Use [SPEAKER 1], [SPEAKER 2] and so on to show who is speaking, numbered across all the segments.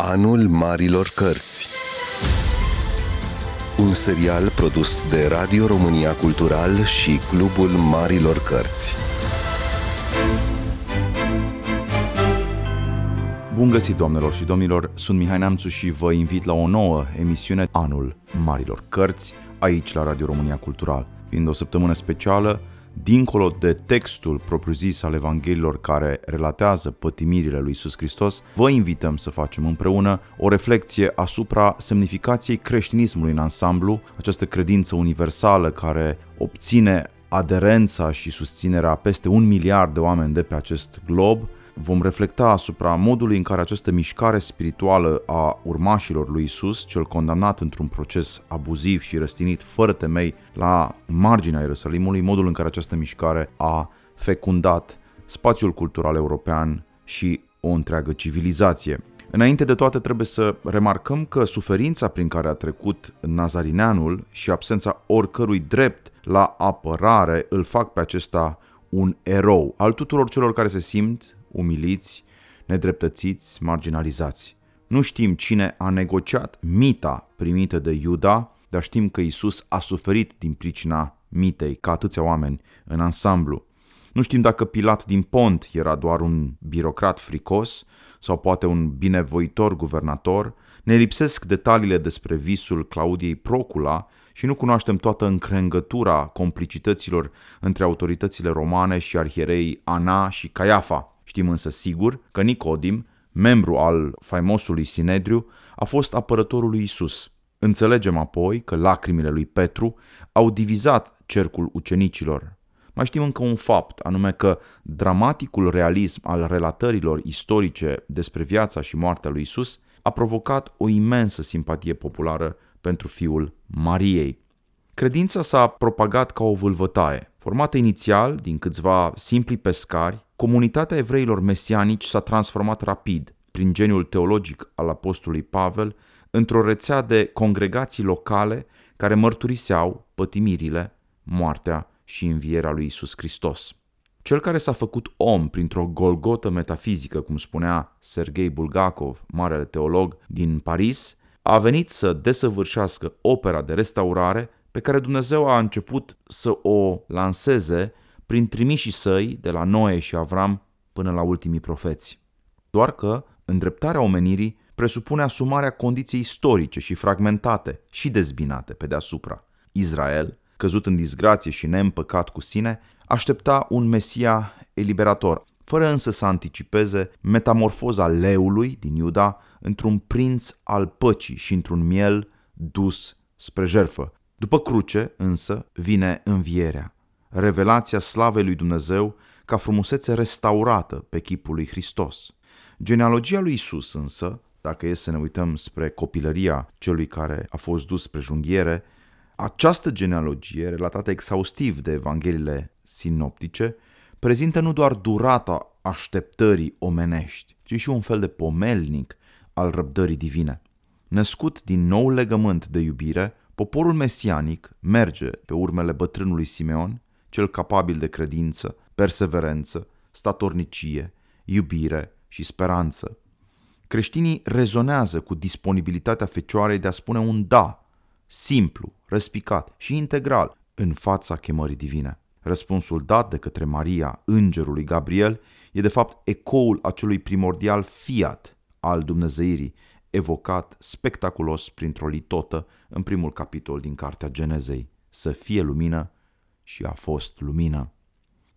[SPEAKER 1] Anul Marilor Cărți Un serial produs de Radio România Cultural și Clubul Marilor Cărți
[SPEAKER 2] Bun găsit, doamnelor și domnilor! Sunt Mihai Neamțu și vă invit la o nouă emisiune Anul Marilor Cărți, aici la Radio România Cultural. Fiind o săptămână specială, dincolo de textul propriu-zis al Evangheliilor care relatează pătimirile lui Isus Hristos, vă invităm să facem împreună o reflexie asupra semnificației creștinismului în ansamblu, această credință universală care obține aderența și susținerea peste un miliard de oameni de pe acest glob, vom reflecta asupra modului în care această mișcare spirituală a urmașilor lui Isus, cel condamnat într-un proces abuziv și răstinit fără temei la marginea Ierusalimului, modul în care această mișcare a fecundat spațiul cultural european și o întreagă civilizație. Înainte de toate trebuie să remarcăm că suferința prin care a trecut Nazarineanul și absența oricărui drept la apărare îl fac pe acesta un erou al tuturor celor care se simt umiliți, nedreptățiți, marginalizați. Nu știm cine a negociat mita primită de Iuda, dar știm că Isus a suferit din pricina mitei, ca atâția oameni în ansamblu. Nu știm dacă Pilat din Pont era doar un birocrat fricos sau poate un binevoitor guvernator. Ne lipsesc detaliile despre visul Claudiei Procula și nu cunoaștem toată încrengătura complicităților între autoritățile romane și arhierei Ana și Caiafa. Știm însă sigur că Nicodim, membru al faimosului Sinedriu, a fost apărătorul lui Isus. Înțelegem apoi că lacrimile lui Petru au divizat cercul ucenicilor. Mai știm încă un fapt, anume că dramaticul realism al relatărilor istorice despre viața și moartea lui Isus a provocat o imensă simpatie populară pentru fiul Mariei. Credința s-a propagat ca o vâlvătaie. Formată inițial din câțiva simpli pescari, comunitatea evreilor mesianici s-a transformat rapid, prin geniul teologic al apostolului Pavel, într-o rețea de congregații locale care mărturiseau pătimirile, moartea și învierea lui Isus Hristos. Cel care s-a făcut om printr-o golgotă metafizică, cum spunea Sergei Bulgakov, marele teolog din Paris, a venit să desăvârșească opera de restaurare pe care Dumnezeu a început să o lanseze prin trimișii săi de la Noe și Avram până la ultimii profeți. Doar că îndreptarea omenirii presupune asumarea condiției istorice și fragmentate și dezbinate pe deasupra. Israel, căzut în disgrație și neîmpăcat cu sine, aștepta un Mesia eliberator, fără însă să anticipeze metamorfoza leului din Iuda într-un prinț al păcii și într-un miel dus spre jerfă, după cruce, însă, vine învierea, revelația slavei lui Dumnezeu ca frumusețe restaurată pe chipul lui Hristos. Genealogia lui Isus însă, dacă e să ne uităm spre copilăria celui care a fost dus spre junghiere, această genealogie, relatată exhaustiv de Evangheliile sinoptice, prezintă nu doar durata așteptării omenești, ci și un fel de pomelnic al răbdării divine. Născut din nou legământ de iubire, Poporul mesianic merge pe urmele bătrânului Simeon, cel capabil de credință, perseverență, statornicie, iubire și speranță. Creștinii rezonează cu disponibilitatea fecioarei de a spune un da, simplu, răspicat și integral în fața chemării divine. Răspunsul dat de către Maria, îngerului Gabriel, e de fapt ecoul acelui primordial fiat al Dumnezeirii, evocat spectaculos printr-o litotă în primul capitol din Cartea Genezei. Să fie lumină și a fost lumină.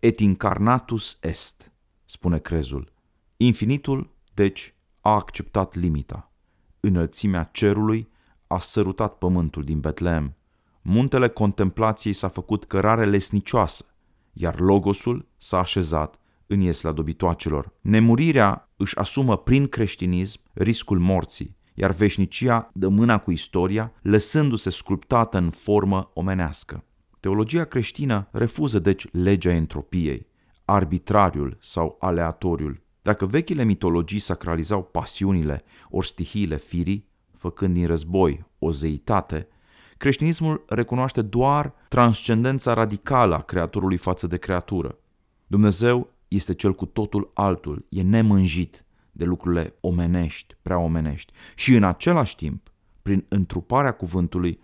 [SPEAKER 2] Et incarnatus est, spune crezul. Infinitul, deci, a acceptat limita. Înălțimea cerului a sărutat pământul din Betlehem. Muntele contemplației s-a făcut cărare lesnicioasă, iar logosul s-a așezat în iesla dobitoacelor. Nemurirea își asumă prin creștinism riscul morții, iar veșnicia dă mâna cu istoria, lăsându-se sculptată în formă omenească. Teologia creștină refuză deci legea entropiei, arbitrariul sau aleatoriul. Dacă vechile mitologii sacralizau pasiunile ori stihiile firii, făcând din război o zeitate, creștinismul recunoaște doar transcendența radicală a creatorului față de creatură. Dumnezeu este cel cu totul altul, e nemânjit, de lucrurile omenești, prea omenești. Și în același timp, prin întruparea cuvântului,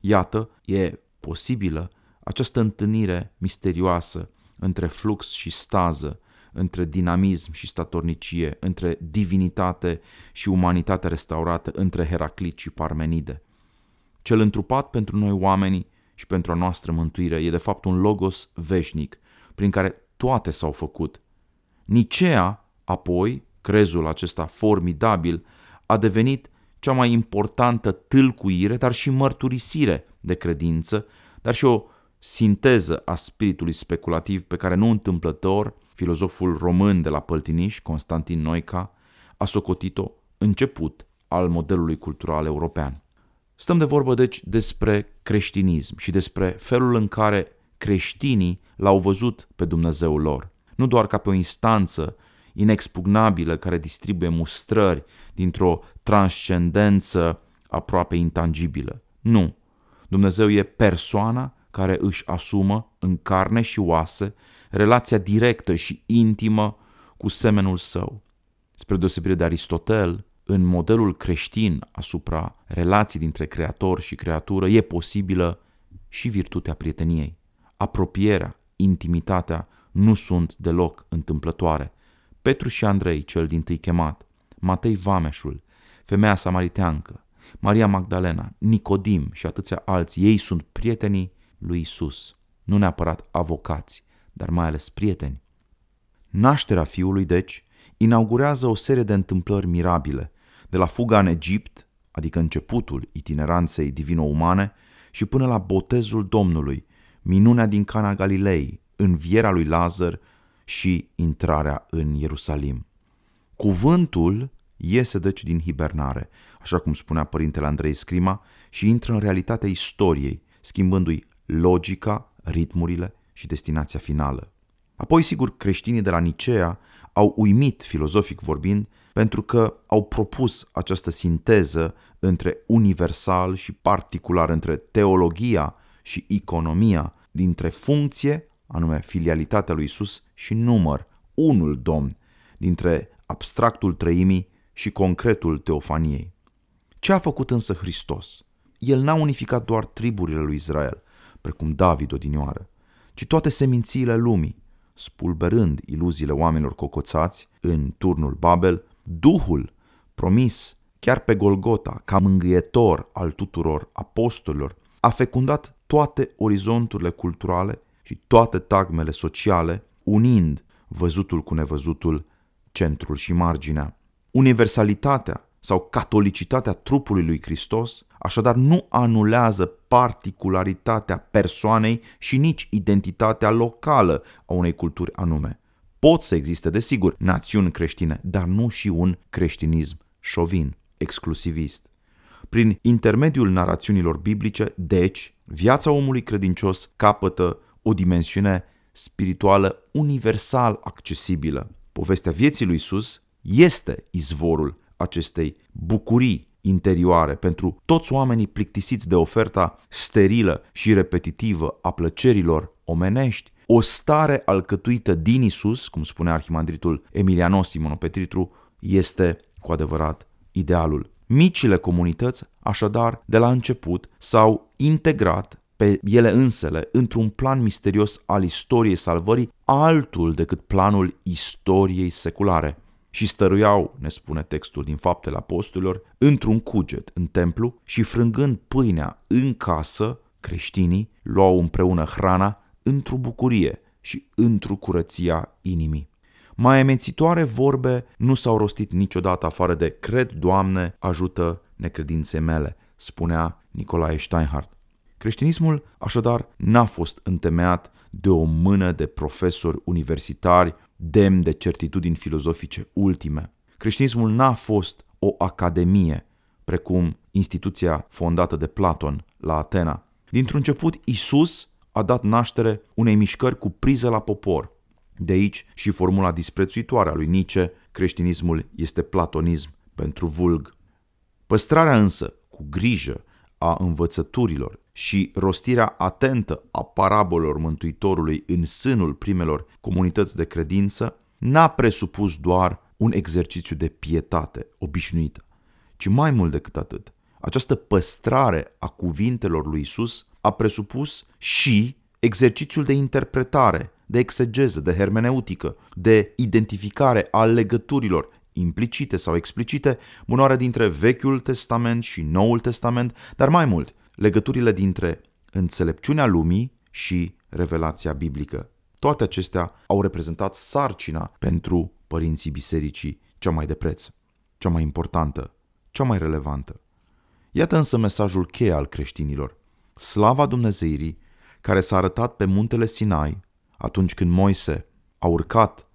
[SPEAKER 2] iată, e posibilă această întâlnire misterioasă între flux și stază, între dinamism și statornicie, între divinitate și umanitate restaurată, între Heraclit și Parmenide. Cel întrupat pentru noi oamenii și pentru a noastră mântuire e de fapt un logos veșnic, prin care toate s-au făcut. Nicea, apoi, crezul acesta formidabil, a devenit cea mai importantă tâlcuire, dar și mărturisire de credință, dar și o sinteză a spiritului speculativ pe care nu întâmplător filozoful român de la Păltiniș, Constantin Noica, a socotit-o început al modelului cultural european. Stăm de vorbă deci despre creștinism și despre felul în care creștinii l-au văzut pe Dumnezeul lor, nu doar ca pe o instanță inexpugnabilă care distribuie mustrări dintr-o transcendență aproape intangibilă. Nu. Dumnezeu e persoana care își asumă în carne și oase relația directă și intimă cu semenul său. Spre deosebire de Aristotel, în modelul creștin asupra relației dintre creator și creatură e posibilă și virtutea prieteniei. Apropierea, intimitatea nu sunt deloc întâmplătoare. Petru și Andrei, cel din tâi chemat, Matei Vameșul, femeia samariteancă, Maria Magdalena, Nicodim și atâția alții, ei sunt prietenii lui Isus, nu neapărat avocați, dar mai ales prieteni. Nașterea fiului, deci, inaugurează o serie de întâmplări mirabile, de la fuga în Egipt, adică începutul itineranței divino-umane, și până la botezul Domnului, minunea din Cana Galilei, învierea lui Lazar și intrarea în Ierusalim. Cuvântul iese deci din hibernare, așa cum spunea părintele Andrei Scrima, și intră în realitatea istoriei, schimbându-i logica, ritmurile și destinația finală. Apoi, sigur, creștinii de la Nicea au uimit, filozofic vorbind, pentru că au propus această sinteză între universal și particular, între teologia și economia, dintre funcție, anume filialitatea lui Isus, și număr, unul Domn, dintre abstractul trăimii și concretul teofaniei. Ce a făcut însă Hristos? El n-a unificat doar triburile lui Israel, precum David odinioară, ci toate semințiile lumii, spulberând iluziile oamenilor cocoțați în turnul Babel, Duhul promis chiar pe Golgota ca mângâietor al tuturor apostolilor, a fecundat toate orizonturile culturale și toate tagmele sociale, unind văzutul cu nevăzutul, centrul și marginea. Universalitatea sau catolicitatea trupului lui Hristos, așadar nu anulează particularitatea persoanei și nici identitatea locală a unei culturi anume. Pot să existe, desigur, națiuni creștine, dar nu și un creștinism șovin, exclusivist. Prin intermediul narațiunilor biblice, deci, viața omului credincios capătă o dimensiune spirituală universal accesibilă. Povestea vieții lui Isus este izvorul acestei bucurii interioare pentru toți oamenii plictisiți de oferta sterilă și repetitivă a plăcerilor omenești, o stare alcătuită din Isus, cum spune arhimandritul Emilianos Simonopetritru, este cu adevărat idealul. Micile comunități, așadar, de la început s-au integrat pe ele însele într-un plan misterios al istoriei salvării, altul decât planul istoriei seculare și stăruiau, ne spune textul din Faptele Apostolilor, într-un cuget în templu și frângând pâinea în casă, creștinii luau împreună hrana într-o bucurie și într-o curăția inimii. Mai emențitoare vorbe nu s-au rostit niciodată afară de Cred, Doamne, ajută necredințe mele, spunea Nicolae Steinhardt. Creștinismul, așadar, n-a fost întemeiat de o mână de profesori universitari demn de certitudini filozofice ultime. Creștinismul n-a fost o academie, precum instituția fondată de Platon la Atena. Dintr-un început, Isus a dat naștere unei mișcări cu priză la popor. De aici și formula disprețuitoare a lui Nietzsche, creștinismul este platonism pentru vulg. Păstrarea însă, cu grijă, a învățăturilor și rostirea atentă a parabolor Mântuitorului în sânul primelor comunități de credință n-a presupus doar un exercițiu de pietate obișnuită, ci mai mult decât atât. Această păstrare a cuvintelor lui Isus a presupus și exercițiul de interpretare, de exegeză, de hermeneutică, de identificare a legăturilor implicite sau explicite, bunoare dintre Vechiul Testament și Noul Testament, dar mai mult, legăturile dintre înțelepciunea lumii și revelația biblică. Toate acestea au reprezentat sarcina pentru părinții bisericii cea mai de preț, cea mai importantă, cea mai relevantă. Iată însă mesajul cheie al creștinilor. Slava Dumnezeirii, care s-a arătat pe muntele Sinai, atunci când Moise a urcat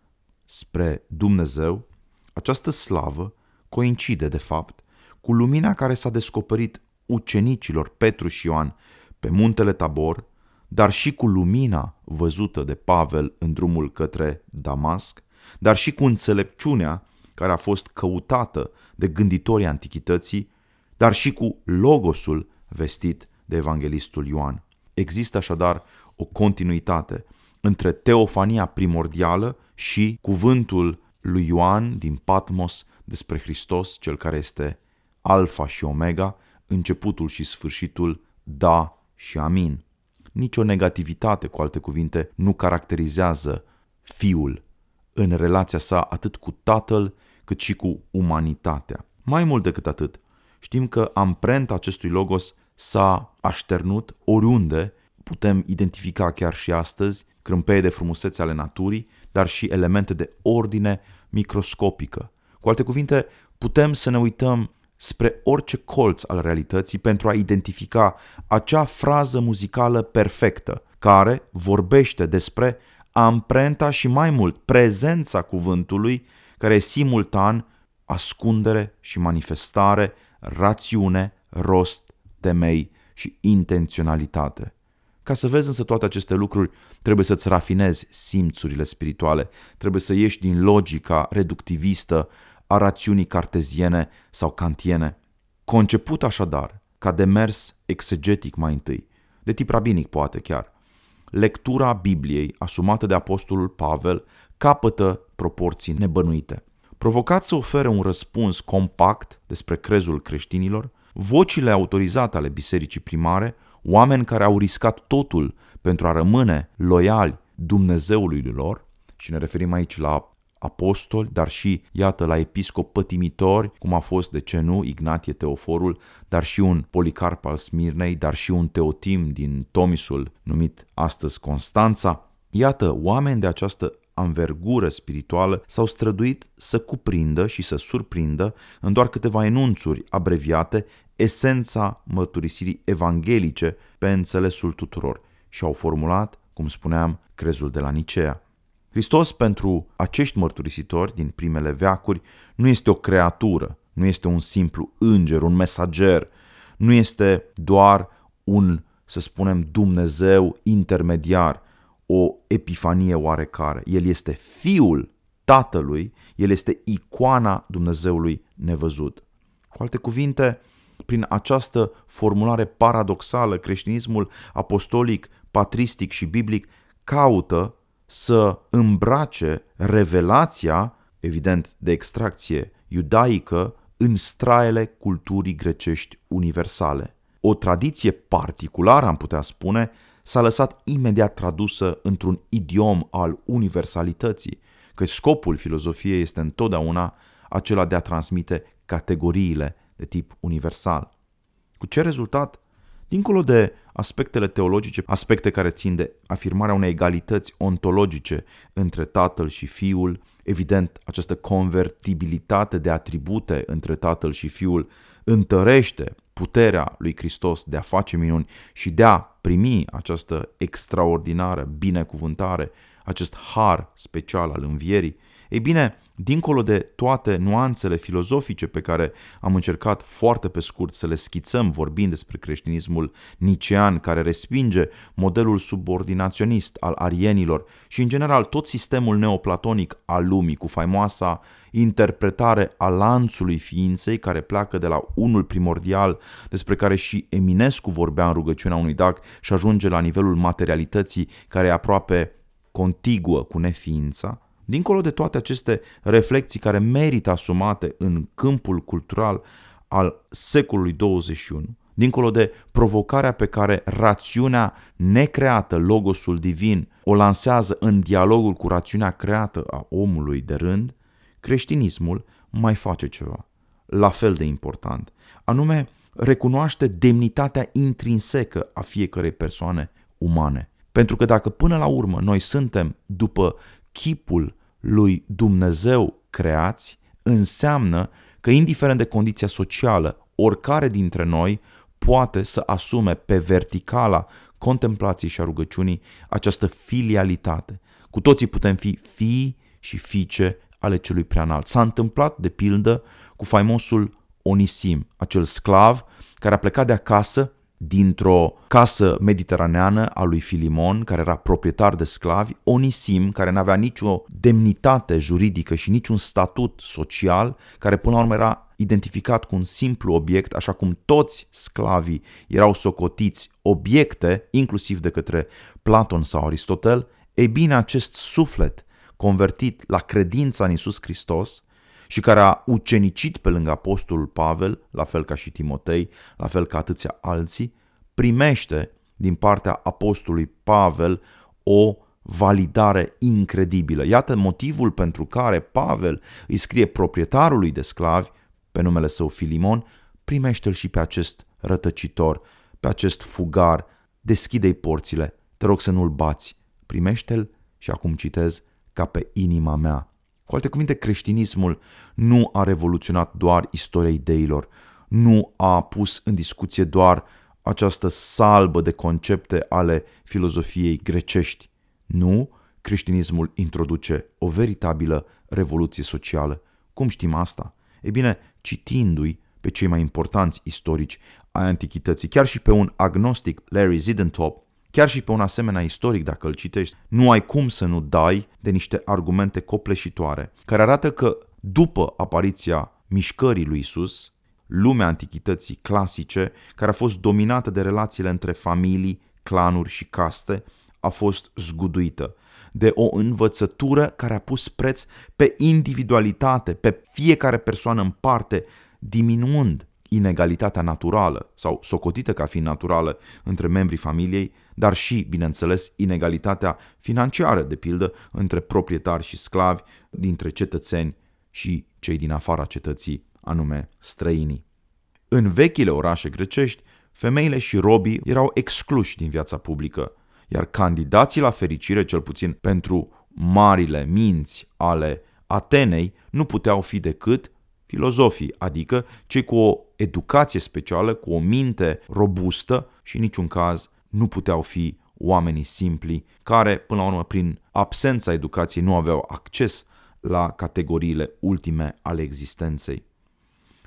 [SPEAKER 2] spre Dumnezeu, această slavă coincide, de fapt, cu lumina care s-a descoperit ucenicilor Petru și Ioan pe muntele Tabor, dar și cu lumina văzută de Pavel în drumul către Damasc, dar și cu înțelepciunea care a fost căutată de gânditorii antichității, dar și cu logosul vestit de evanghelistul Ioan. Există așadar o continuitate între teofania primordială și cuvântul lui Ioan din Patmos despre Hristos, cel care este Alfa și Omega, începutul și sfârșitul, da și amin. Nicio negativitate, cu alte cuvinte, nu caracterizează Fiul în relația sa atât cu Tatăl cât și cu umanitatea. Mai mult decât atât, știm că amprenta acestui logos s-a așternut oriunde putem identifica chiar și astăzi crâmpeie de frumusețe ale naturii, dar și elemente de ordine microscopică. Cu alte cuvinte, putem să ne uităm spre orice colț al realității pentru a identifica acea frază muzicală perfectă care vorbește despre amprenta și mai mult prezența cuvântului care e simultan ascundere și manifestare, rațiune, rost, temei și intenționalitate. Ca să vezi însă toate aceste lucruri, trebuie să-ți rafinezi simțurile spirituale, trebuie să ieși din logica reductivistă a rațiunii carteziene sau kantiene. Conceput așadar ca demers exegetic mai întâi, de tip rabinic poate chiar, lectura Bibliei asumată de apostolul Pavel capătă proporții nebănuite. Provocat să ofere un răspuns compact despre crezul creștinilor, vocile autorizate ale bisericii primare oameni care au riscat totul pentru a rămâne loiali Dumnezeului lor, și ne referim aici la apostoli, dar și, iată, la episcop pătimitori, cum a fost, de ce nu, Ignatie Teoforul, dar și un Policarp al Smirnei, dar și un Teotim din Tomisul, numit astăzi Constanța. Iată, oameni de această anvergură spirituală s-au străduit să cuprindă și să surprindă în doar câteva enunțuri abreviate esența mărturisirii evanghelice pe înțelesul tuturor și au formulat, cum spuneam, crezul de la Nicea. Hristos pentru acești mărturisitori din primele veacuri nu este o creatură, nu este un simplu înger, un mesager, nu este doar un, să spunem, Dumnezeu intermediar, o epifanie oarecare. El este Fiul Tatălui, El este icoana Dumnezeului nevăzut. Cu alte cuvinte, prin această formulare paradoxală, creștinismul apostolic, patristic și biblic caută să îmbrace revelația, evident de extracție iudaică, în straele culturii grecești universale. O tradiție particulară, am putea spune, s-a lăsat imediat tradusă într-un idiom al universalității, că scopul filozofiei este întotdeauna acela de a transmite categoriile de tip universal. Cu ce rezultat? Dincolo de aspectele teologice, aspecte care țin de afirmarea unei egalități ontologice între Tatăl și Fiul, evident, această convertibilitate de atribute între Tatăl și Fiul întărește puterea lui Hristos de a face minuni și de a primi această extraordinară binecuvântare, acest har special al învierii. Ei bine, dincolo de toate nuanțele filozofice pe care am încercat foarte pe scurt să le schițăm vorbind despre creștinismul nicean care respinge modelul subordinaționist al arienilor și în general tot sistemul neoplatonic al lumii cu faimoasa interpretare a lanțului ființei care pleacă de la unul primordial despre care și Eminescu vorbea în rugăciunea unui dac și ajunge la nivelul materialității care e aproape contiguă cu neființa, dincolo de toate aceste reflexii care merită asumate în câmpul cultural al secolului 21, dincolo de provocarea pe care rațiunea necreată, logosul divin, o lansează în dialogul cu rațiunea creată a omului de rând, creștinismul mai face ceva, la fel de important, anume recunoaște demnitatea intrinsecă a fiecărei persoane umane. Pentru că dacă până la urmă noi suntem după chipul lui Dumnezeu creați, înseamnă că indiferent de condiția socială, oricare dintre noi poate să asume pe verticala contemplației și a rugăciunii această filialitate. Cu toții putem fi fii și fiice ale celui preanalt. S-a întâmplat, de pildă, cu faimosul Onisim, acel sclav care a plecat de acasă dintr-o casă mediteraneană a lui Filimon, care era proprietar de sclavi, Onisim, care nu avea nicio demnitate juridică și niciun statut social, care până la urmă era identificat cu un simplu obiect, așa cum toți sclavii erau socotiți obiecte, inclusiv de către Platon sau Aristotel, ei bine, acest suflet convertit la credința în Isus Hristos și care a ucenicit pe lângă apostolul Pavel, la fel ca și Timotei, la fel ca atâția alții, primește din partea apostolului Pavel o validare incredibilă. Iată motivul pentru care Pavel îi scrie proprietarului de sclavi, pe numele său Filimon, primește-l și pe acest rătăcitor, pe acest fugar, deschide-i porțile, te rog să nu-l bați, primește-l și acum citez, ca pe inima mea. Cu alte cuvinte, creștinismul nu a revoluționat doar istoria ideilor, nu a pus în discuție doar această salbă de concepte ale filozofiei grecești. Nu, creștinismul introduce o veritabilă revoluție socială. Cum știm asta? E bine, citindu-i pe cei mai importanți istorici ai antichității, chiar și pe un agnostic, Larry Zidentop, Chiar și pe un asemenea istoric, dacă îl citești, nu ai cum să nu dai de niște argumente copleșitoare, care arată că după apariția mișcării lui Isus, lumea antichității clasice, care a fost dominată de relațiile între familii, clanuri și caste, a fost zguduită de o învățătură care a pus preț pe individualitate, pe fiecare persoană în parte, diminuând inegalitatea naturală sau socotită ca fiind naturală între membrii familiei, dar și, bineînțeles, inegalitatea financiară, de pildă, între proprietari și sclavi, dintre cetățeni și cei din afara cetății, anume străinii. În vechile orașe grecești, femeile și robii erau excluși din viața publică, iar candidații la fericire, cel puțin pentru marile minți ale Atenei, nu puteau fi decât filozofii, adică cei cu o educație specială, cu o minte robustă și în niciun caz nu puteau fi oamenii simpli care, până la urmă, prin absența educației nu aveau acces la categoriile ultime ale existenței.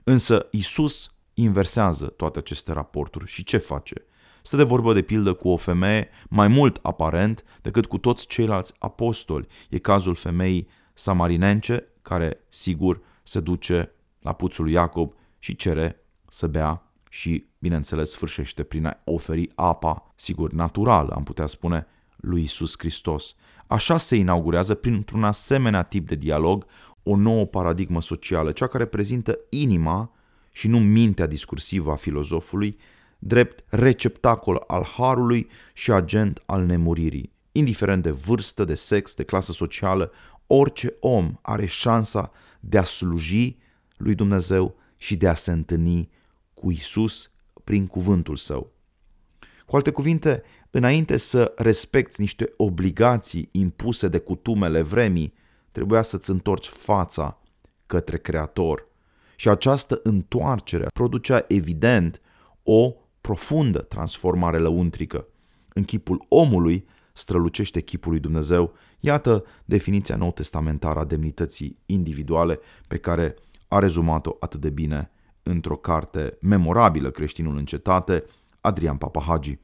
[SPEAKER 2] Însă Isus inversează toate aceste raporturi și ce face? Stă de vorbă de pildă cu o femeie mai mult aparent decât cu toți ceilalți apostoli. E cazul femeii samarinence care, sigur, se duce la puțul lui Iacob și cere să bea și, bineînțeles, sfârșește prin a oferi apa, sigur, naturală, am putea spune, lui Isus Hristos. Așa se inaugurează, printr-un asemenea tip de dialog, o nouă paradigmă socială, cea care prezintă inima și nu mintea discursivă a filozofului, drept receptacol al harului și agent al nemuririi. Indiferent de vârstă, de sex, de clasă socială, orice om are șansa de a sluji lui Dumnezeu și de a se întâlni cu Isus prin cuvântul său. Cu alte cuvinte, înainte să respecti niște obligații impuse de cutumele vremii, trebuia să-ți întorci fața către Creator. Și această întoarcere producea evident o profundă transformare lăuntrică. În chipul omului strălucește chipul lui Dumnezeu. Iată definiția nou testamentară a demnității individuale pe care a rezumat-o atât de bine într-o carte memorabilă creștinul în cetate, Adrian Papahagi.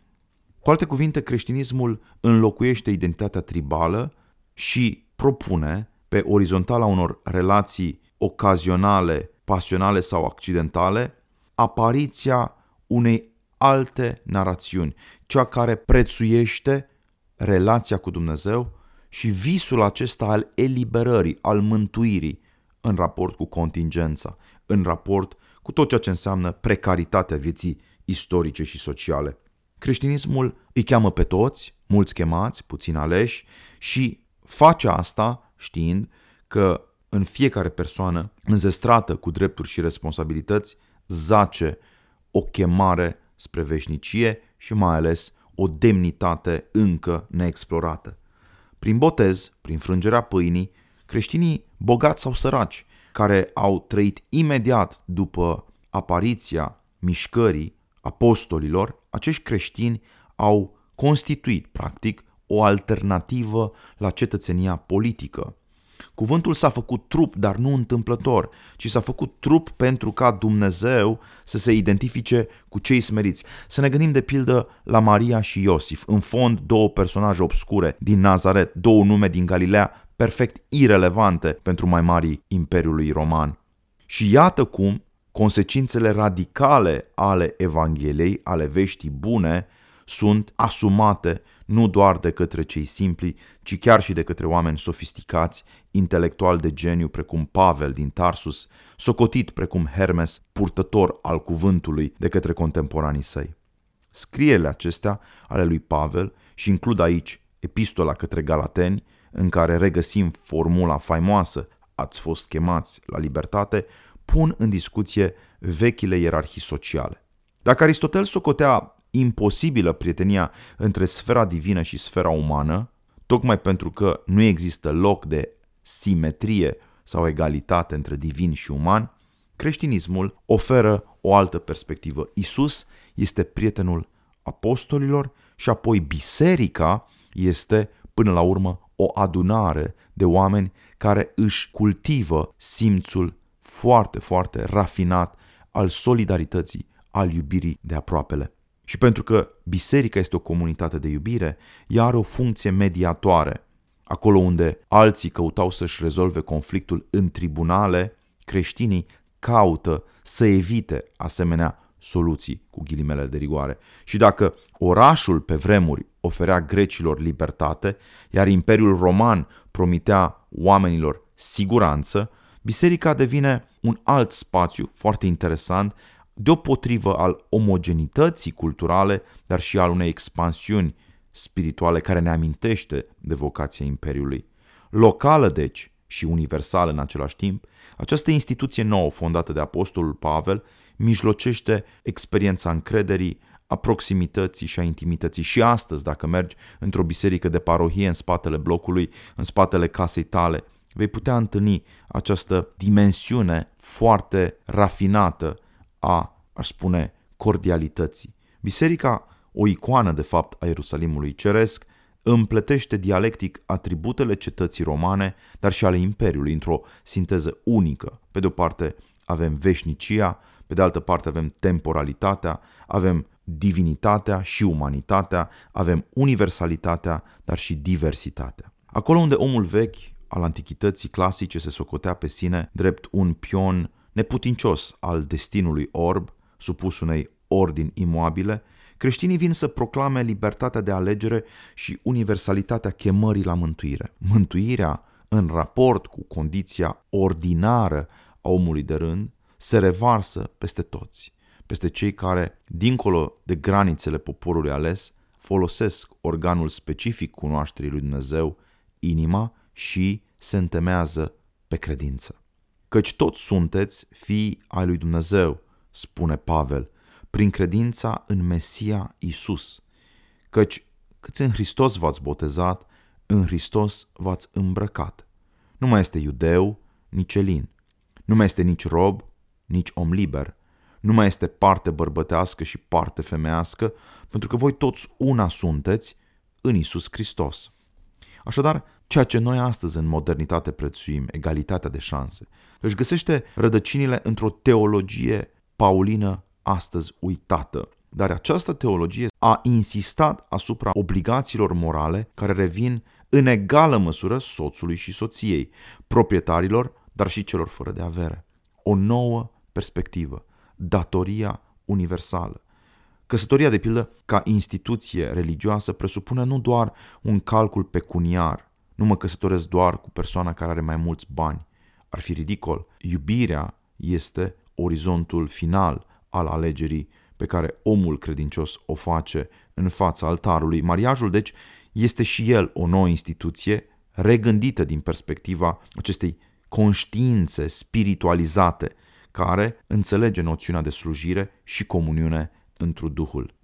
[SPEAKER 2] Cu alte cuvinte, creștinismul înlocuiește identitatea tribală și propune, pe orizontala unor relații ocazionale, pasionale sau accidentale, apariția unei alte narațiuni, cea care prețuiește relația cu Dumnezeu și visul acesta al eliberării, al mântuirii în raport cu contingența, în raport cu tot ceea ce înseamnă precaritatea vieții istorice și sociale. Creștinismul îi cheamă pe toți, mulți chemați, puțin aleși și face asta știind că în fiecare persoană înzestrată cu drepturi și responsabilități zace o chemare spre veșnicie și mai ales o demnitate încă neexplorată. Prin botez, prin frângerea pâinii, creștinii bogați sau săraci, care au trăit imediat după apariția mișcării apostolilor, acești creștini au constituit, practic, o alternativă la cetățenia politică. Cuvântul s-a făcut trup, dar nu întâmplător, ci s-a făcut trup pentru ca Dumnezeu să se identifice cu cei smeriți. Să ne gândim de pildă la Maria și Iosif, în fond două personaje obscure din Nazaret, două nume din Galilea, perfect irelevante pentru mai mari Imperiului Roman. Și iată cum consecințele radicale ale Evangheliei, ale veștii bune, sunt asumate nu doar de către cei simpli, ci chiar și de către oameni sofisticați, intelectual de geniu precum Pavel din Tarsus, socotit precum Hermes, purtător al cuvântului de către contemporanii săi. Scrierile acestea ale lui Pavel și includ aici epistola către Galateni, în care regăsim formula faimoasă ați fost chemați la libertate, pun în discuție vechile ierarhii sociale. Dacă Aristotel socotea imposibilă prietenia între sfera divină și sfera umană, tocmai pentru că nu există loc de simetrie sau egalitate între divin și uman, creștinismul oferă o altă perspectivă. Isus este prietenul apostolilor și apoi biserica este până la urmă o adunare de oameni care își cultivă simțul foarte, foarte rafinat al solidarității, al iubirii de aproapele. Și pentru că biserica este o comunitate de iubire, ea are o funcție mediatoare. Acolo unde alții căutau să-și rezolve conflictul în tribunale, creștinii caută să evite asemenea soluții cu ghilimele de rigoare. Și dacă orașul pe vremuri oferea grecilor libertate, iar Imperiul Roman promitea oamenilor siguranță, biserica devine un alt spațiu foarte interesant deopotrivă al omogenității culturale, dar și al unei expansiuni spirituale care ne amintește de vocația Imperiului. Locală, deci, și universală în același timp, această instituție nouă fondată de Apostolul Pavel mijlocește experiența încrederii, a proximității și a intimității. Și astăzi, dacă mergi într-o biserică de parohie în spatele blocului, în spatele casei tale, vei putea întâlni această dimensiune foarte rafinată a, aș spune, cordialității. Biserica, o icoană de fapt a Ierusalimului Ceresc, împletește dialectic atributele cetății romane, dar și ale Imperiului, într-o sinteză unică. Pe de o parte avem veșnicia, pe de altă parte avem temporalitatea, avem divinitatea și umanitatea, avem universalitatea, dar și diversitatea. Acolo unde omul vechi al antichității clasice se socotea pe sine drept un pion neputincios al destinului orb, supus unei ordini imoabile, creștinii vin să proclame libertatea de alegere și universalitatea chemării la mântuire. Mântuirea, în raport cu condiția ordinară a omului de rând, se revarsă peste toți, peste cei care, dincolo de granițele poporului ales, folosesc organul specific cunoașterii lui Dumnezeu, inima, și se întemează pe credință căci toți sunteți fii ai lui Dumnezeu, spune Pavel, prin credința în Mesia Isus. Căci câți în Hristos v-ați botezat, în Hristos v-ați îmbrăcat. Nu mai este iudeu, nici elin. Nu mai este nici rob, nici om liber. Nu mai este parte bărbătească și parte femeiască, pentru că voi toți una sunteți în Isus Hristos. Așadar, ceea ce noi astăzi în modernitate prețuim, egalitatea de șanse, își găsește rădăcinile într-o teologie paulină astăzi uitată. Dar această teologie a insistat asupra obligațiilor morale care revin în egală măsură soțului și soției, proprietarilor, dar și celor fără de avere. O nouă perspectivă, datoria universală. Căsătoria, de pildă, ca instituție religioasă, presupune nu doar un calcul pecuniar, Nu mă căsătoresc doar cu persoana care are mai mulți bani. Ar fi ridicol. Iubirea este orizontul final al alegerii pe care omul credincios o face în fața altarului. Mariajul, deci, este și el o nouă instituție regândită din perspectiva acestei conștiințe spiritualizate care înțelege noțiunea de slujire și comuniune întru Duhul.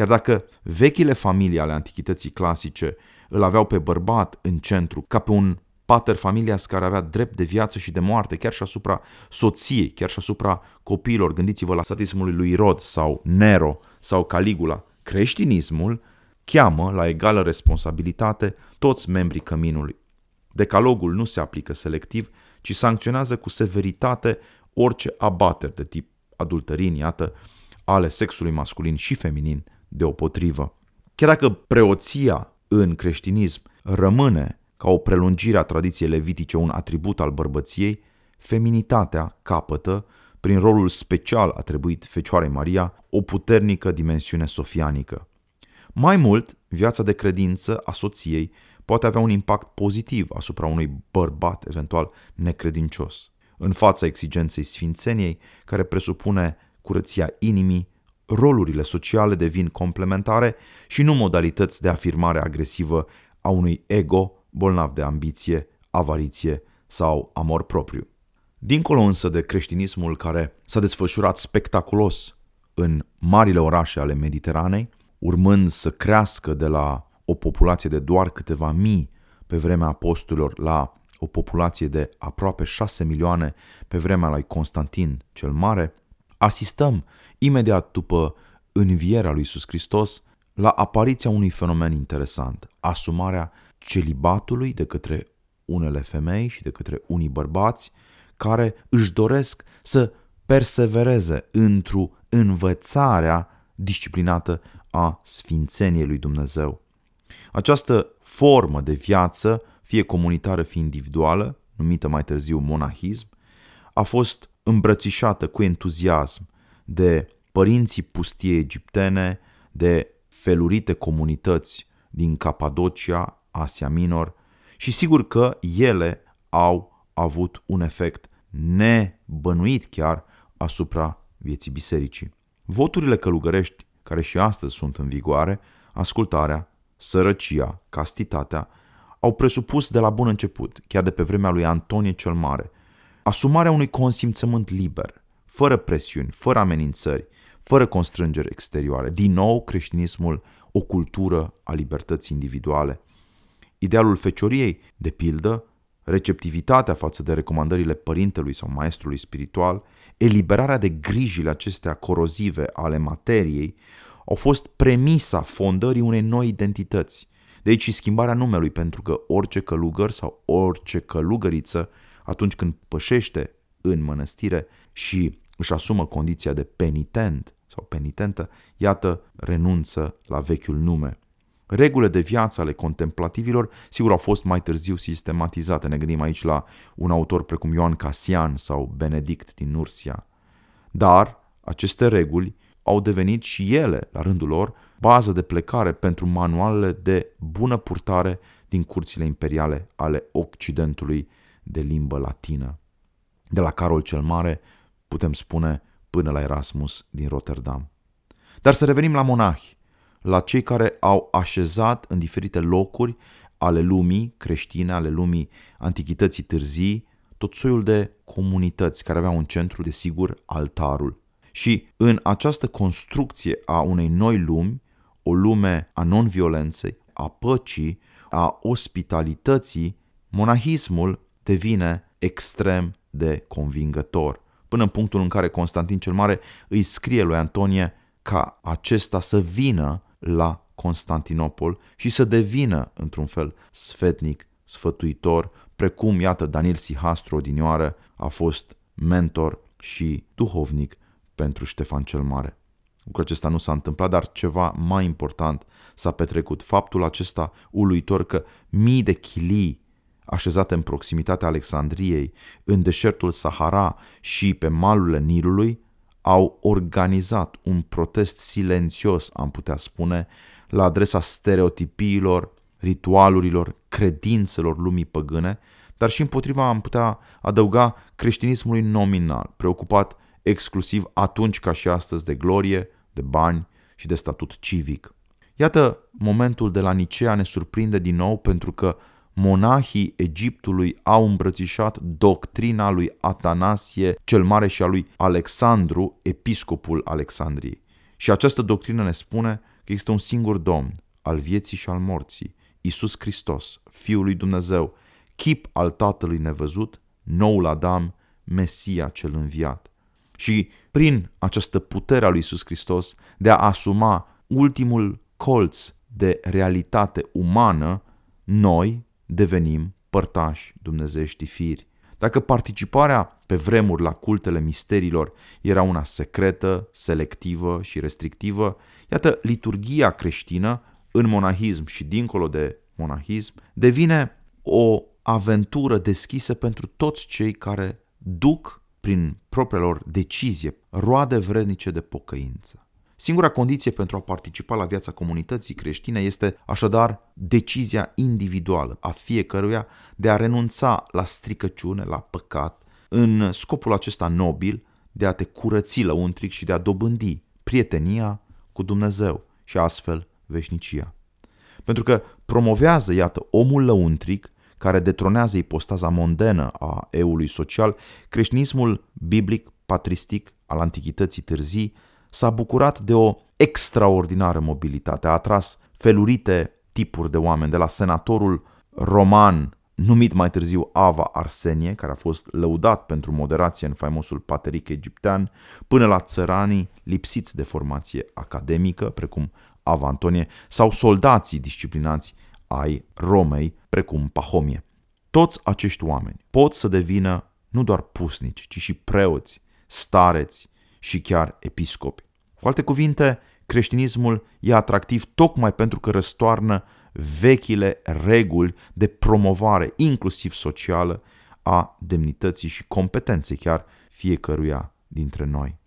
[SPEAKER 2] Iar dacă vechile familii ale antichității clasice îl aveau pe bărbat în centru ca pe un pater familias care avea drept de viață și de moarte, chiar și asupra soției, chiar și asupra copiilor. Gândiți-vă la statismul lui Rod sau Nero sau Caligula. Creștinismul cheamă la egală responsabilitate toți membrii căminului. Decalogul nu se aplică selectiv, ci sancționează cu severitate orice abateri de tip adulterin, iată, ale sexului masculin și feminin deopotrivă. Chiar dacă preoția în creștinism rămâne ca o prelungire a tradiției levitice un atribut al bărbăției, feminitatea capătă, prin rolul special atribuit Fecioarei Maria, o puternică dimensiune sofianică. Mai mult, viața de credință a soției poate avea un impact pozitiv asupra unui bărbat eventual necredincios. În fața exigenței sfințeniei, care presupune curăția inimii, rolurile sociale devin complementare și nu modalități de afirmare agresivă a unui ego bolnav de ambiție, avariție sau amor propriu. Dincolo însă de creștinismul care s-a desfășurat spectaculos în marile orașe ale Mediteranei, urmând să crească de la o populație de doar câteva mii pe vremea apostolilor la o populație de aproape șase milioane pe vremea lui Constantin cel Mare, asistăm imediat după învierea lui Iisus Hristos la apariția unui fenomen interesant, asumarea celibatului de către unele femei și de către unii bărbați care își doresc să persevereze într-o învățarea disciplinată a sfințeniei lui Dumnezeu. Această formă de viață, fie comunitară, fie individuală, numită mai târziu monahism, a fost îmbrățișată cu entuziasm de părinții pustiei egiptene, de felurite comunități din Capadocia, Asia Minor și sigur că ele au avut un efect nebănuit chiar asupra vieții bisericii. Voturile călugărești, care și astăzi sunt în vigoare, ascultarea, sărăcia, castitatea, au presupus de la bun început, chiar de pe vremea lui Antonie cel Mare, asumarea unui consimțământ liber, fără presiuni, fără amenințări, fără constrângeri exterioare. Din nou, creștinismul, o cultură a libertății individuale. Idealul fecioriei, de pildă, receptivitatea față de recomandările părintelui sau maestrului spiritual, eliberarea de grijile acestea corozive ale materiei, au fost premisa fondării unei noi identități. De aici și schimbarea numelui, pentru că orice călugăr sau orice călugăriță, atunci când pășește în mănăstire și își asumă condiția de penitent sau penitentă, iată, renunță la vechiul nume. Regulile de viață ale contemplativilor, sigur, au fost mai târziu sistematizate. Ne gândim aici la un autor precum Ioan Casian sau Benedict din Nursia. Dar aceste reguli au devenit și ele, la rândul lor, bază de plecare pentru manualele de bună purtare din curțile imperiale ale Occidentului de limbă latină. De la Carol cel Mare, putem spune, până la Erasmus din Rotterdam. Dar să revenim la monahi, la cei care au așezat în diferite locuri ale lumii creștine, ale lumii antichității târzii, tot soiul de comunități care aveau un centru, de sigur, altarul. Și în această construcție a unei noi lumi, o lume a non-violenței, a păcii, a ospitalității, monahismul devine extrem de convingător, până în punctul în care Constantin cel Mare îi scrie lui Antonie ca acesta să vină la Constantinopol și să devină, într-un fel, sfetnic, sfătuitor, precum, iată, Daniel Sihastru odinioară a fost mentor și duhovnic pentru Ștefan cel Mare. Lucrul acesta nu s-a întâmplat, dar ceva mai important s-a petrecut. Faptul acesta uluitor că mii de chilii așezate în proximitatea Alexandriei, în deșertul Sahara și pe malurile Nilului, au organizat un protest silențios, am putea spune, la adresa stereotipiilor ritualurilor, credințelor lumii păgâne, dar și împotriva am putea adăuga creștinismului nominal, preocupat exclusiv atunci ca și astăzi de glorie, de bani și de statut civic. Iată, momentul de la Nicea ne surprinde din nou pentru că monahii Egiptului au îmbrățișat doctrina lui Atanasie cel Mare și a lui Alexandru, episcopul Alexandriei. Și această doctrină ne spune că există un singur Domn al vieții și al morții, Isus Hristos, Fiul lui Dumnezeu, chip al Tatălui nevăzut, noul Adam, Mesia cel înviat. Și prin această putere a lui Isus Hristos de a asuma ultimul colț de realitate umană, noi devenim părtași dumnezești firi. Dacă participarea pe vremuri la cultele misterilor era una secretă, selectivă și restrictivă, iată, liturgia creștină, în monahism și dincolo de monahism, devine o aventură deschisă pentru toți cei care duc prin propria lor decizie roade vrednice de pocăință. Singura condiție pentru a participa la viața comunității creștine este așadar decizia individuală a fiecăruia de a renunța la stricăciune, la păcat, în scopul acesta nobil de a te curăți lăuntric și de a dobândi prietenia cu Dumnezeu și astfel veșnicia. Pentru că promovează, iată, omul lăuntric care detronează ipostaza mondenă a eului social, creștinismul biblic patristic al antichității târzii s-a bucurat de o extraordinară mobilitate, a atras felurite tipuri de oameni, de la senatorul roman numit mai târziu Ava Arsenie, care a fost lăudat pentru moderație în faimosul pateric egiptean, până la țăranii lipsiți de formație academică, precum Ava Antonie, sau soldații disciplinați ai Romei, precum Pahomie. Toți acești oameni pot să devină nu doar pusnici, ci și preoți, stareți și chiar episcopi. Cu alte cuvinte, creștinismul e atractiv tocmai pentru că răstoarnă vechile reguli de promovare, inclusiv socială, a demnității și competenței chiar fiecăruia dintre noi.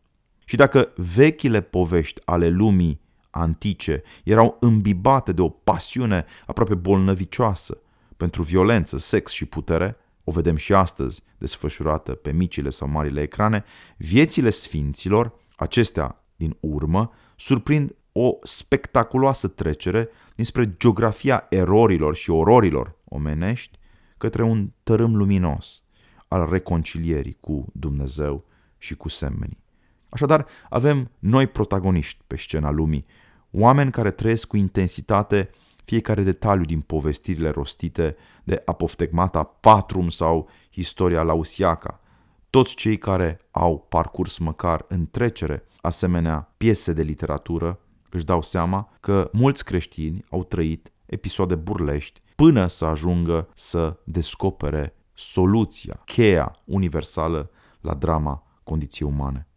[SPEAKER 2] Și dacă vechile povești ale lumii antice erau îmbibate de o pasiune aproape bolnăvicioasă pentru violență, sex și putere, o vedem și astăzi desfășurată pe micile sau marile ecrane, viețile sfinților, acestea din urmă, surprind o spectaculoasă trecere dinspre geografia erorilor și ororilor omenești către un tărâm luminos al reconcilierii cu Dumnezeu și cu semenii. Așadar, avem noi protagoniști pe scena lumii, oameni care trăiesc cu intensitate fiecare detaliu din povestirile rostite de apoftegmata Patrum sau Istoria Lausiaca, toți cei care au parcurs măcar în trecere asemenea piese de literatură își dau seama că mulți creștini au trăit episoade burlești până să ajungă să descopere soluția, cheia universală la drama condiției umane.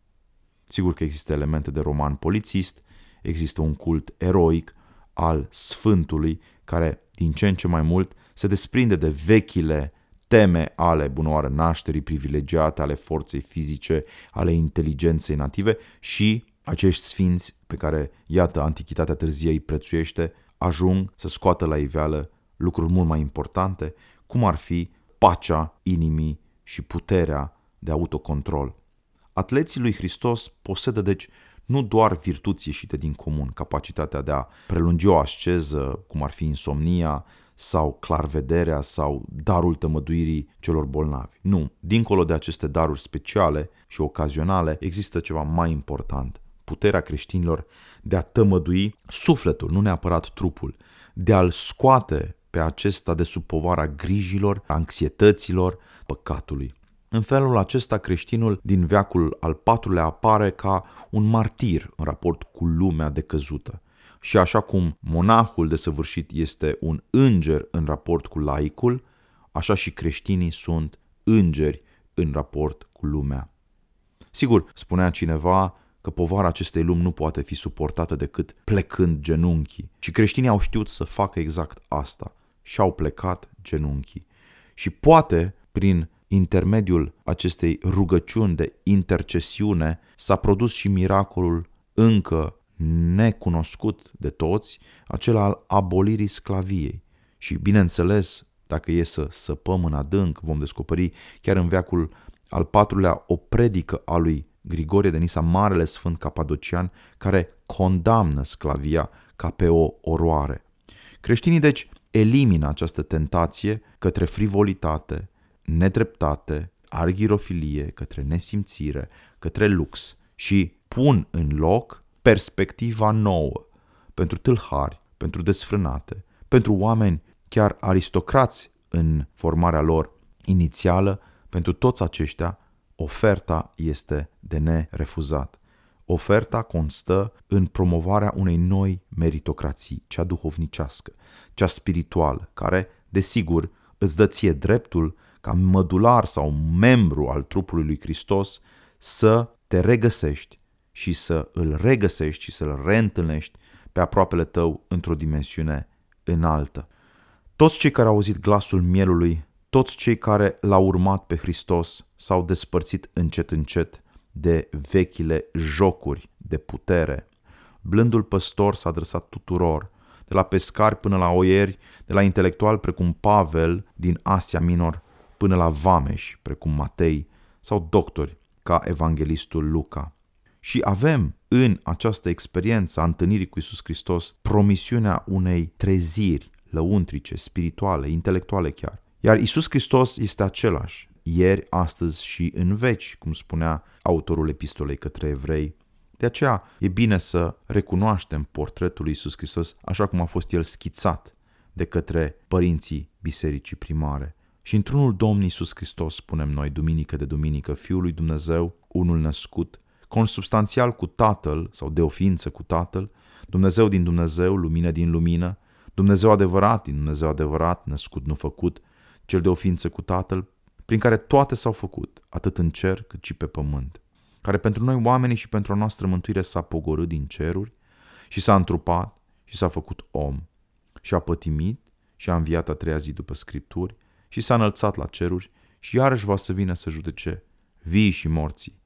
[SPEAKER 2] Sigur că există elemente de roman polițist, există un cult eroic al Sfântului care din ce în ce mai mult se desprinde de vechile teme ale bunoare nașterii privilegiate, ale forței fizice, ale inteligenței native și acești sfinți pe care, iată, Antichitatea târzie îi prețuiește, ajung să scoată la iveală lucruri mult mai importante, cum ar fi pacea inimii și puterea de autocontrol. Atleții lui Hristos posedă deci nu doar virtuți ieșite din comun, capacitatea de a prelungi o asceză, cum ar fi insomnia, sau clarvederea sau darul tămăduirii celor bolnavi. Nu, dincolo de aceste daruri speciale și ocazionale, există ceva mai important. Puterea creștinilor de a tămădui sufletul, nu neapărat trupul, de a-l scoate pe acesta de sub povara grijilor, anxietăților, păcatului. În felul acesta, creștinul din veacul al patrulea apare ca un martir în raport cu lumea decăzută. Și așa cum monahul desăvârșit este un înger în raport cu laicul, așa și creștinii sunt îngeri în raport cu lumea. Sigur, spunea cineva că povara acestei lumi nu poate fi suportată decât plecând genunchii. Și creștinii au știut să facă exact asta. Și-au plecat genunchii. Și poate, prin intermediul acestei rugăciuni de intercesiune s-a produs și miracolul încă necunoscut de toți, acela al abolirii sclaviei. Și bineînțeles, dacă e să săpăm în adânc, vom descoperi chiar în veacul al patrulea o predică a lui Grigorie de Nisa, Marele Sfânt Capadocian, care condamnă sclavia ca pe o oroare. Creștinii, deci, elimină această tentație către frivolitate, nedreptate, arghirofilie, către nesimțire, către lux și pun în loc perspectiva nouă pentru tâlhari, pentru desfrânate, pentru oameni chiar aristocrați în formarea lor inițială, pentru toți aceștia, oferta este de nerefuzat. Oferta constă în promovarea unei noi meritocrații, cea duhovnicească, cea spirituală, care, desigur, îți dă ție dreptul ca mădular sau membru al trupului lui Hristos să te regăsești și să îl regăsești și să-l reîntâlnești pe aproapele tău într-o dimensiune înaltă. Toți cei care au auzit glasul mielului, toți cei care l-au urmat pe Hristos s-au despărțit încet încet de vechile jocuri de putere. Blândul păstor s-a adresat tuturor, de la pescari până la oieri, de la intelectual precum Pavel din Asia Minor până la vameși precum Matei sau doctori ca evanghelistul Luca. Și avem în această experiență a întâlnirii cu Isus Hristos promisiunea unei treziri lăuntrice, spirituale, intelectuale chiar. Iar Isus Hristos este același, ieri, astăzi și în veci, cum spunea autorul epistolei către evrei. De aceea e bine să recunoaștem portretul lui Isus Hristos așa cum a fost el schițat de către părinții bisericii primare. Și într-unul Domn Iisus Hristos, spunem noi, duminică de duminică, Fiul lui Dumnezeu, unul născut, consubstanțial cu Tatăl sau de oființă cu Tatăl, Dumnezeu din Dumnezeu, lumină din lumină, Dumnezeu adevărat din Dumnezeu adevărat, născut, nu făcut, cel de oființă cu Tatăl, prin care toate s-au făcut, atât în cer cât și pe pământ, care pentru noi oamenii și pentru a noastră mântuire s-a pogorât din ceruri și s-a întrupat și s-a făcut om și a pătimit și a înviat a treia zi după Scripturi și s-a înălțat la ceruri și iarăși va să vină să judece vii și morții.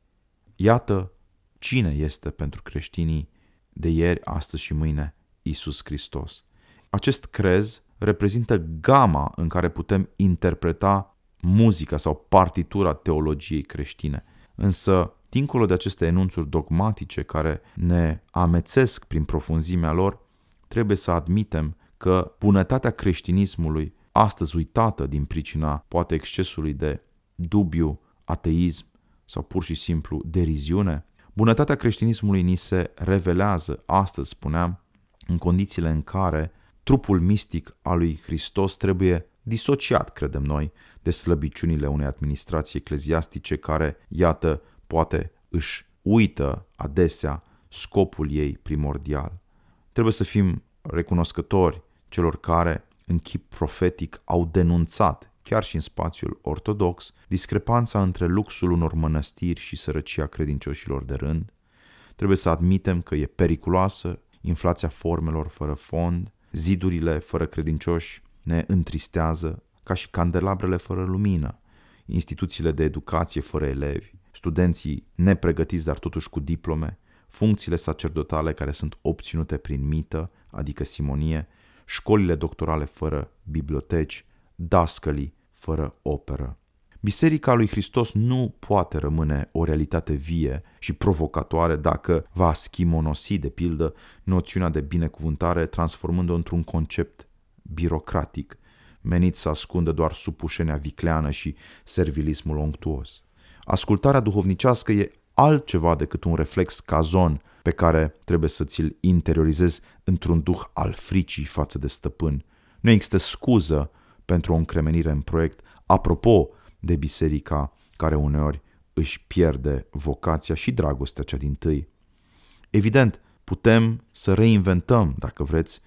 [SPEAKER 2] Iată cine este pentru creștinii de ieri, astăzi și mâine Isus Hristos. Acest crez reprezintă gama în care putem interpreta muzica sau partitura teologiei creștine. Însă, dincolo de aceste enunțuri dogmatice care ne amețesc prin profunzimea lor, trebuie să admitem că bunătatea creștinismului astăzi uitată din pricina poate excesului de dubiu, ateism sau pur și simplu deriziune, bunătatea creștinismului ni se revelează astăzi, spuneam, în condițiile în care trupul mistic al lui Hristos trebuie disociat, credem noi, de slăbiciunile unei administrații ecleziastice care, iată, poate își uită adesea scopul ei primordial. Trebuie să fim recunoscători celor care în chip profetic au denunțat, chiar și în spațiul ortodox, discrepanța între luxul unor mănăstiri și sărăcia credincioșilor de rând. Trebuie să admitem că e periculoasă inflația formelor fără fond, zidurile fără credincioși ne întristează, ca și candelabrele fără lumină, instituțiile de educație fără elevi, studenții nepregătiți, dar totuși cu diplome, funcțiile sacerdotale care sunt obținute prin mită, adică simonie, școlile doctorale fără biblioteci, dascălii fără operă. Biserica lui Hristos nu poate rămâne o realitate vie și provocatoare dacă va schimonosi, de pildă, noțiunea de binecuvântare, transformând-o într-un concept birocratic, menit să ascundă doar supușenia vicleană și servilismul onctuos. Ascultarea duhovnicească e altceva decât un reflex cazon pe care trebuie să ți-l interiorizezi într-un duh al fricii față de stăpân. Nu există scuză pentru o încremenire în proiect, apropo de biserica care uneori își pierde vocația și dragostea cea din tâi. Evident, putem să reinventăm, dacă vreți,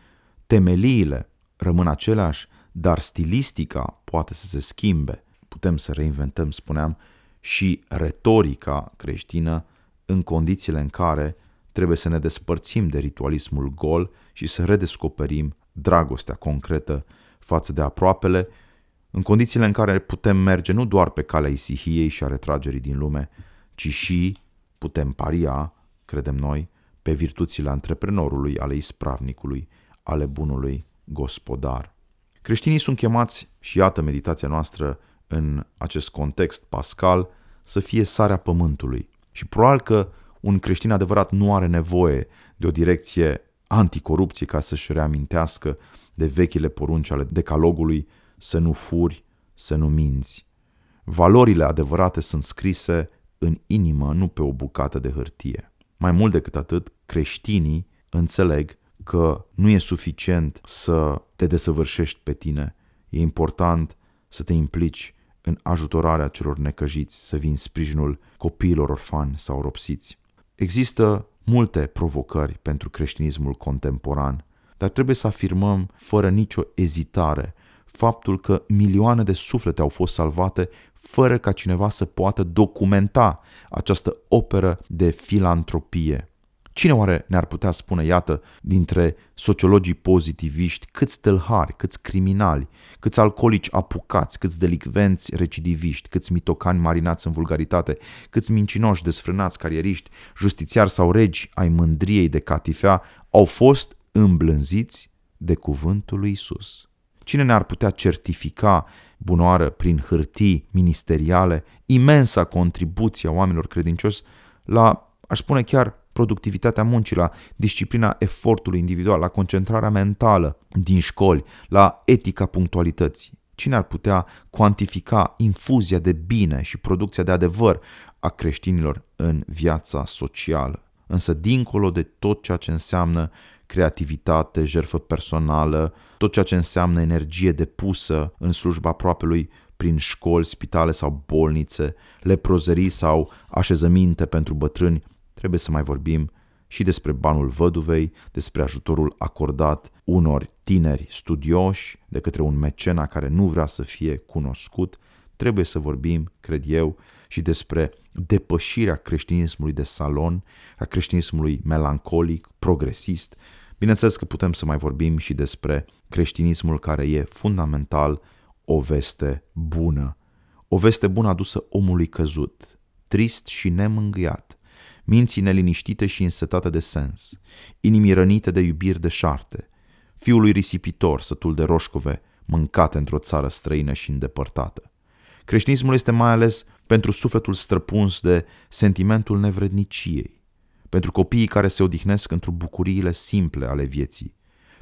[SPEAKER 2] temeliile rămân aceleași, dar stilistica poate să se schimbe. Putem să reinventăm, spuneam, și retorica creștină în condițiile în care trebuie să ne despărțim de ritualismul gol și să redescoperim dragostea concretă față de aproapele, în condițiile în care putem merge nu doar pe calea isihiei și a retragerii din lume, ci și putem paria, credem noi, pe virtuțile antreprenorului, ale ispravnicului, ale bunului gospodar. Creștinii sunt chemați, și iată meditația noastră în acest context pascal, să fie sarea pământului. Și probabil că un creștin adevărat nu are nevoie de o direcție anticorupție ca să-și reamintească de vechile porunci ale decalogului, să nu furi, să nu minți. Valorile adevărate sunt scrise în inimă, nu pe o bucată de hârtie. Mai mult decât atât, creștinii înțeleg că nu e suficient să te desăvârșești pe tine, e important să te implici în ajutorarea celor necăjiți, să vii în sprijinul copiilor orfani sau ropsiți. Există multe provocări pentru creștinismul contemporan, dar trebuie să afirmăm fără nicio ezitare faptul că milioane de suflete au fost salvate fără ca cineva să poată documenta această operă de filantropie. Cine oare ne-ar putea spune, iată, dintre sociologii pozitiviști, câți tâlhari, câți criminali, câți alcoolici apucați, câți delicvenți recidiviști, câți mitocani marinați în vulgaritate, câți mincinoși desfrânați carieriști, justițiari sau regi ai mândriei de catifea au fost îmblânziți de cuvântul lui Isus. Cine ne-ar putea certifica bunoară prin hârtii ministeriale imensa contribuție a oamenilor credincioși la, aș spune chiar, productivitatea muncii, la disciplina efortului individual, la concentrarea mentală din școli, la etica punctualității. Cine ar putea cuantifica infuzia de bine și producția de adevăr a creștinilor în viața socială? Însă, dincolo de tot ceea ce înseamnă creativitate, jertfă personală, tot ceea ce înseamnă energie depusă în slujba aproapelui prin școli, spitale sau bolnițe, leprozării sau așezăminte pentru bătrâni, trebuie să mai vorbim și despre banul văduvei, despre ajutorul acordat unor tineri studioși de către un mecena care nu vrea să fie cunoscut. Trebuie să vorbim, cred eu, și despre depășirea creștinismului de salon, a creștinismului melancolic, progresist. Bineînțeles că putem să mai vorbim și despre creștinismul care e fundamental o veste bună. O veste bună adusă omului căzut, trist și nemângâiat, minții neliniștite și însetate de sens, inimii rănite de iubiri de șarte, fiului risipitor, sătul de roșcove, mâncate într-o țară străină și îndepărtată. Creștinismul este mai ales pentru sufletul străpuns de sentimentul nevredniciei, pentru copiii care se odihnesc într-o bucuriile simple ale vieții,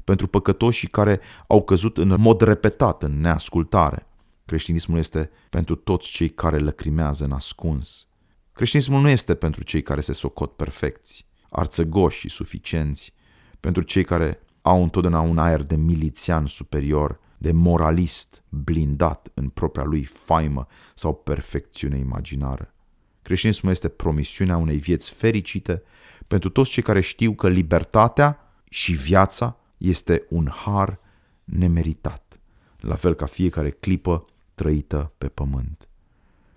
[SPEAKER 2] pentru păcătoșii care au căzut în mod repetat în neascultare. Creștinismul este pentru toți cei care lăcrimează în ascuns. Creștinismul nu este pentru cei care se socot perfecți, arțăgoși și suficienți, pentru cei care au întotdeauna un aer de milițian superior, de moralist blindat în propria lui faimă sau perfecțiune imaginară. Creștinismul este promisiunea unei vieți fericite pentru toți cei care știu că libertatea și viața este un har nemeritat, la fel ca fiecare clipă trăită pe pământ.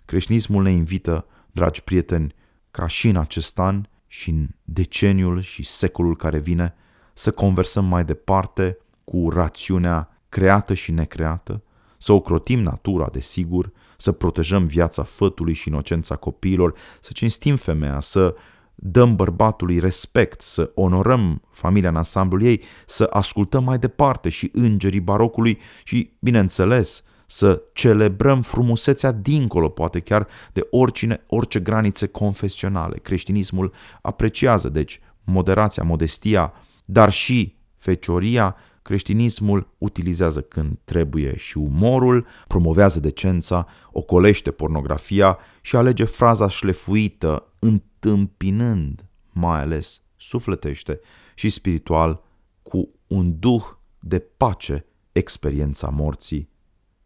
[SPEAKER 2] Creștinismul ne invită, dragi prieteni, ca și în acest an și în deceniul și secolul care vine, să conversăm mai departe cu rațiunea creată și necreată, să ocrotim natura, desigur, să protejăm viața fătului și inocența copiilor, să cinstim femeia, să dăm bărbatului respect, să onorăm familia în ansamblul ei, să ascultăm mai departe și îngerii barocului și, bineînțeles, să celebrăm frumusețea dincolo, poate chiar de oricine, orice granițe confesionale. Creștinismul apreciază, deci, moderația, modestia, dar și fecioria, creștinismul utilizează când trebuie și umorul, promovează decența, ocolește pornografia și alege fraza șlefuită, întâmpinând mai ales sufletește și spiritual cu un duh de pace experiența morții.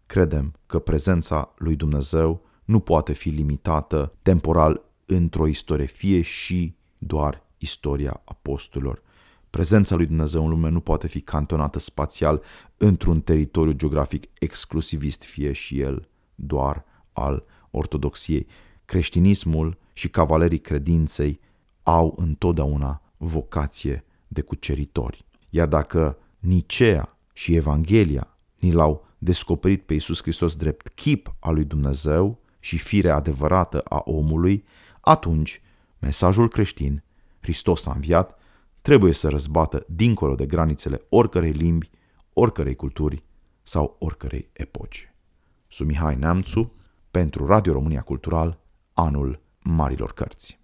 [SPEAKER 2] Credem că prezența lui Dumnezeu nu poate fi limitată temporal într-o istorie, fie și doar istoria apostolilor. Prezența lui Dumnezeu în lume nu poate fi cantonată spațial într-un teritoriu geografic exclusivist, fie și el doar al ortodoxiei. Creștinismul și cavalerii credinței au întotdeauna vocație de cuceritori. Iar dacă Nicea și Evanghelia ni l-au descoperit pe Iisus Hristos drept chip al lui Dumnezeu și fire adevărată a omului, atunci mesajul creștin, Hristos a înviat, trebuie să răzbată dincolo de granițele oricărei limbi, oricărei culturi sau oricărei epoci. Sunt Mihai Neamțu, pentru Radio România Cultural, anul Marilor Cărți.